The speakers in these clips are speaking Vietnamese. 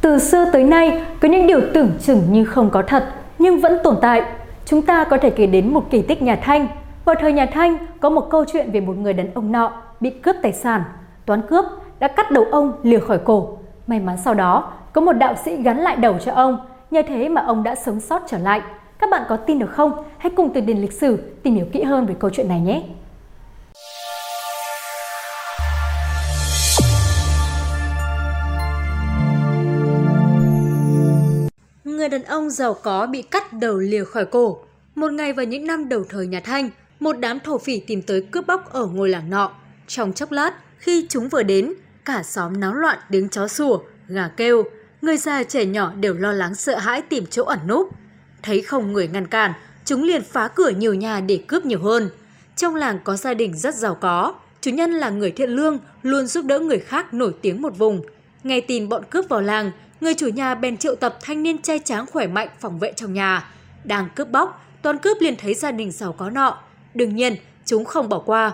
Từ xưa tới nay, có những điều tưởng chừng như không có thật nhưng vẫn tồn tại. Chúng ta có thể kể đến một kỳ tích nhà Thanh. Vào thời nhà Thanh, có một câu chuyện về một người đàn ông nọ bị cướp tài sản. Toán cướp đã cắt đầu ông lìa khỏi cổ. May mắn sau đó, có một đạo sĩ gắn lại đầu cho ông. Nhờ thế mà ông đã sống sót trở lại. Các bạn có tin được không? Hãy cùng từ điển lịch sử tìm hiểu kỹ hơn về câu chuyện này nhé! Người đàn ông giàu có bị cắt đầu lìa khỏi cổ. Một ngày vào những năm đầu thời nhà Thanh, một đám thổ phỉ tìm tới cướp bóc ở ngôi làng nọ. Trong chốc lát, khi chúng vừa đến, cả xóm náo loạn tiếng chó sủa, gà kêu. Người già trẻ nhỏ đều lo lắng sợ hãi tìm chỗ ẩn núp. Thấy không người ngăn cản, chúng liền phá cửa nhiều nhà để cướp nhiều hơn. Trong làng có gia đình rất giàu có, chủ nhân là người thiện lương, luôn giúp đỡ người khác nổi tiếng một vùng. Nghe tin bọn cướp vào làng, người chủ nhà bèn triệu tập thanh niên trai tráng khỏe mạnh phòng vệ trong nhà. Đang cướp bóc, toàn cướp liền thấy gia đình giàu có nọ. Đương nhiên, chúng không bỏ qua.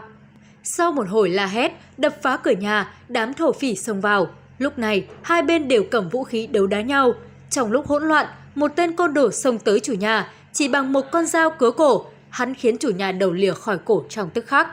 Sau một hồi la hét, đập phá cửa nhà, đám thổ phỉ xông vào. Lúc này, hai bên đều cầm vũ khí đấu đá nhau. Trong lúc hỗn loạn, một tên côn đồ xông tới chủ nhà, chỉ bằng một con dao cứa cổ, hắn khiến chủ nhà đầu lìa khỏi cổ trong tức khắc.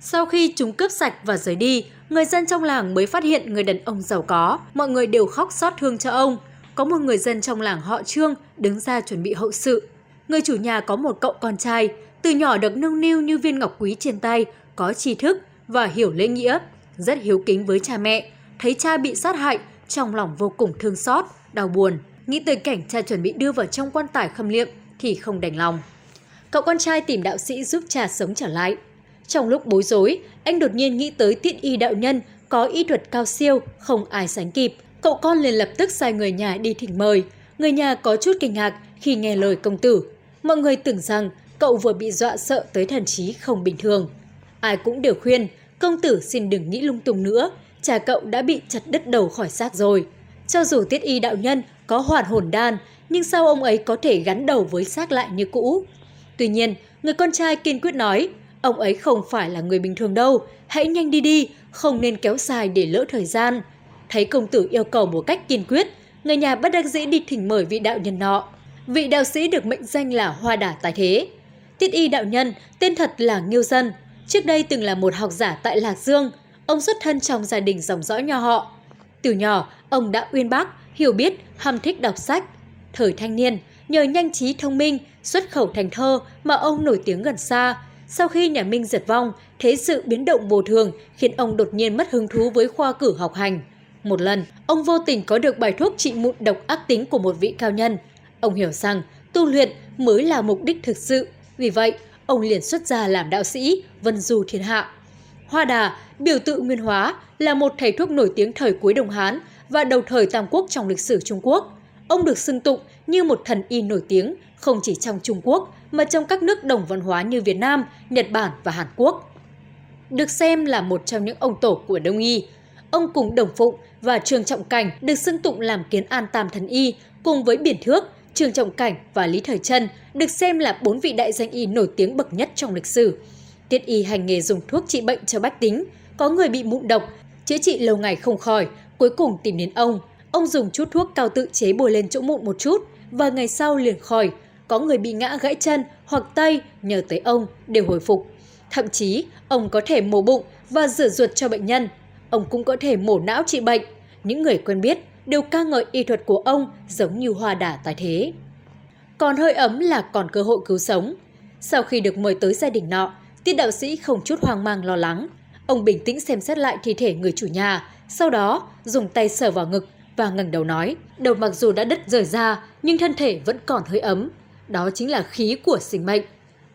Sau khi chúng cướp sạch và rời đi, người dân trong làng mới phát hiện người đàn ông giàu có. Mọi người đều khóc xót thương cho ông. Có một người dân trong làng họ Trương đứng ra chuẩn bị hậu sự. Người chủ nhà có một cậu con trai, từ nhỏ được nâng niu như viên ngọc quý trên tay, có tri thức và hiểu lễ nghĩa, rất hiếu kính với cha mẹ. Thấy cha bị sát hại, trong lòng vô cùng thương xót, đau buồn. Nghĩ tới cảnh cha chuẩn bị đưa vào trong quan tài khâm liệm thì không đành lòng. Cậu con trai tìm đạo sĩ giúp cha sống trở lại. Trong lúc bối rối, anh đột nhiên nghĩ tới tiện y đạo nhân có y thuật cao siêu, không ai sánh kịp. Cậu con liền lập tức sai người nhà đi thỉnh mời. Người nhà có chút kinh ngạc khi nghe lời công tử. Mọi người tưởng rằng cậu vừa bị dọa sợ tới thần trí không bình thường. Ai cũng đều khuyên, công tử xin đừng nghĩ lung tung nữa, cha cậu đã bị chặt đứt đầu khỏi xác rồi. Cho dù tiết y đạo nhân có hoàn hồn đan, nhưng sao ông ấy có thể gắn đầu với xác lại như cũ? Tuy nhiên, người con trai kiên quyết nói, Ông ấy không phải là người bình thường đâu, hãy nhanh đi đi, không nên kéo dài để lỡ thời gian. Thấy công tử yêu cầu một cách kiên quyết, người nhà bất đắc dĩ đi thỉnh mời vị đạo nhân nọ. Vị đạo sĩ được mệnh danh là Hoa Đà Tài Thế. Tiết y đạo nhân, tên thật là Nghiêu Dân. Trước đây từng là một học giả tại Lạc Dương. Ông xuất thân trong gia đình dòng dõi nho họ. Từ nhỏ, ông đã uyên bác, hiểu biết, ham thích đọc sách. Thời thanh niên, nhờ nhanh trí thông minh, xuất khẩu thành thơ mà ông nổi tiếng gần xa, sau khi nhà Minh diệt vong, thế sự biến động vô thường khiến ông đột nhiên mất hứng thú với khoa cử học hành. Một lần, ông vô tình có được bài thuốc trị mụn độc ác tính của một vị cao nhân. Ông hiểu rằng tu luyện mới là mục đích thực sự. Vì vậy, ông liền xuất gia làm đạo sĩ, vân du thiên hạ. Hoa Đà, biểu tự nguyên hóa, là một thầy thuốc nổi tiếng thời cuối Đông Hán và đầu thời Tam Quốc trong lịch sử Trung Quốc. Ông được xưng tụng như một thần y nổi tiếng không chỉ trong Trung Quốc mà trong các nước đồng văn hóa như Việt Nam, Nhật Bản và Hàn Quốc. Được xem là một trong những ông tổ của Đông y, ông cùng Đồng Phụng và Trường Trọng Cảnh được xưng tụng làm kiến an tam thần y cùng với Biển Thước, Trường Trọng Cảnh và Lý Thời Trân được xem là bốn vị đại danh y nổi tiếng bậc nhất trong lịch sử. Tiết y hành nghề dùng thuốc trị bệnh cho bách tính, có người bị mụn độc, chữa trị lâu ngày không khỏi, cuối cùng tìm đến ông. Ông dùng chút thuốc cao tự chế bôi lên chỗ mụn một chút và ngày sau liền khỏi, có người bị ngã gãy chân hoặc tay nhờ tới ông đều hồi phục. Thậm chí, ông có thể mổ bụng và rửa ruột cho bệnh nhân. Ông cũng có thể mổ não trị bệnh. Những người quen biết đều ca ngợi y thuật của ông giống như hoa đà tài thế. Còn hơi ấm là còn cơ hội cứu sống. Sau khi được mời tới gia đình nọ, tiết đạo sĩ không chút hoang mang lo lắng. Ông bình tĩnh xem xét lại thi thể người chủ nhà, sau đó dùng tay sờ vào ngực và ngẩng đầu nói, đầu mặc dù đã đứt rời ra nhưng thân thể vẫn còn hơi ấm, đó chính là khí của sinh mệnh.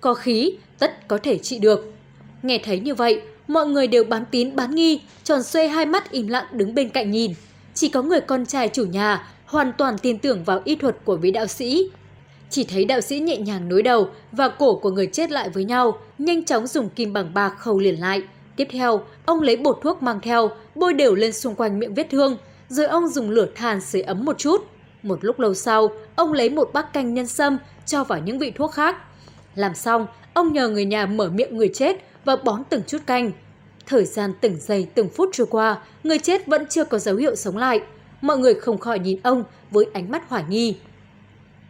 Có khí, tất có thể trị được. Nghe thấy như vậy, mọi người đều bán tín bán nghi, tròn xoe hai mắt im lặng đứng bên cạnh nhìn. Chỉ có người con trai chủ nhà hoàn toàn tin tưởng vào y thuật của vị đạo sĩ. Chỉ thấy đạo sĩ nhẹ nhàng nối đầu và cổ của người chết lại với nhau, nhanh chóng dùng kim bằng bạc khâu liền lại. Tiếp theo, ông lấy bột thuốc mang theo, bôi đều lên xung quanh miệng vết thương, rồi ông dùng lửa than sưởi ấm một chút. Một lúc lâu sau, ông lấy một bát canh nhân sâm cho vào những vị thuốc khác. Làm xong, ông nhờ người nhà mở miệng người chết và bón từng chút canh. Thời gian từng giây từng phút trôi qua, người chết vẫn chưa có dấu hiệu sống lại. mọi người không khỏi nhìn ông với ánh mắt hoài nghi.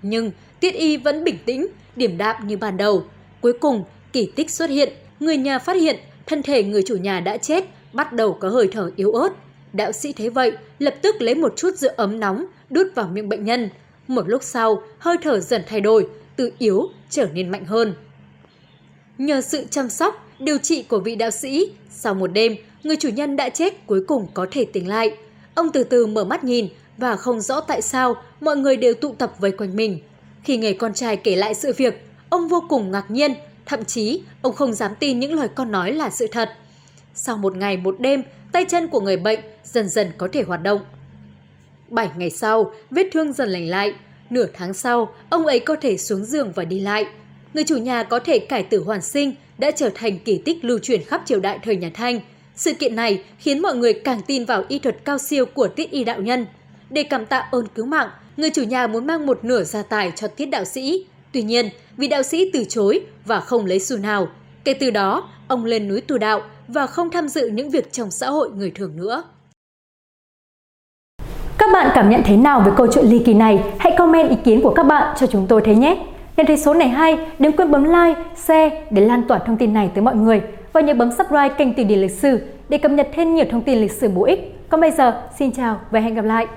Nhưng Tiết Y vẫn bình tĩnh, điểm đạm như ban đầu. Cuối cùng, kỳ tích xuất hiện, người nhà phát hiện thân thể người chủ nhà đã chết, bắt đầu có hơi thở yếu ớt. Đạo sĩ thấy vậy, lập tức lấy một chút rượu ấm nóng, đút vào miệng bệnh nhân. Một lúc sau, hơi thở dần thay đổi, từ yếu trở nên mạnh hơn. Nhờ sự chăm sóc, điều trị của vị đạo sĩ, sau một đêm, người chủ nhân đã chết cuối cùng có thể tỉnh lại. Ông từ từ mở mắt nhìn và không rõ tại sao mọi người đều tụ tập vây quanh mình. Khi người con trai kể lại sự việc, ông vô cùng ngạc nhiên, thậm chí ông không dám tin những lời con nói là sự thật. Sau một ngày một đêm, tay chân của người bệnh dần dần có thể hoạt động. Bảy ngày sau, vết thương dần lành lại. Nửa tháng sau, ông ấy có thể xuống giường và đi lại. Người chủ nhà có thể cải tử hoàn sinh đã trở thành kỳ tích lưu truyền khắp triều đại thời nhà Thanh. Sự kiện này khiến mọi người càng tin vào y thuật cao siêu của tiết y đạo nhân. Để cảm tạ ơn cứu mạng, người chủ nhà muốn mang một nửa gia tài cho tiết đạo sĩ. Tuy nhiên, vị đạo sĩ từ chối và không lấy xu nào. Kể từ đó, ông lên núi tu đạo và không tham dự những việc trong xã hội người thường nữa. Bạn cảm nhận thế nào về câu chuyện ly kỳ này? Hãy comment ý kiến của các bạn cho chúng tôi thấy nhé! Nếu thấy số này hay, đừng quên bấm like, share để lan tỏa thông tin này tới mọi người và nhớ bấm subscribe kênh Từ điển lịch sử để cập nhật thêm nhiều thông tin lịch sử bổ ích. Còn bây giờ, xin chào và hẹn gặp lại!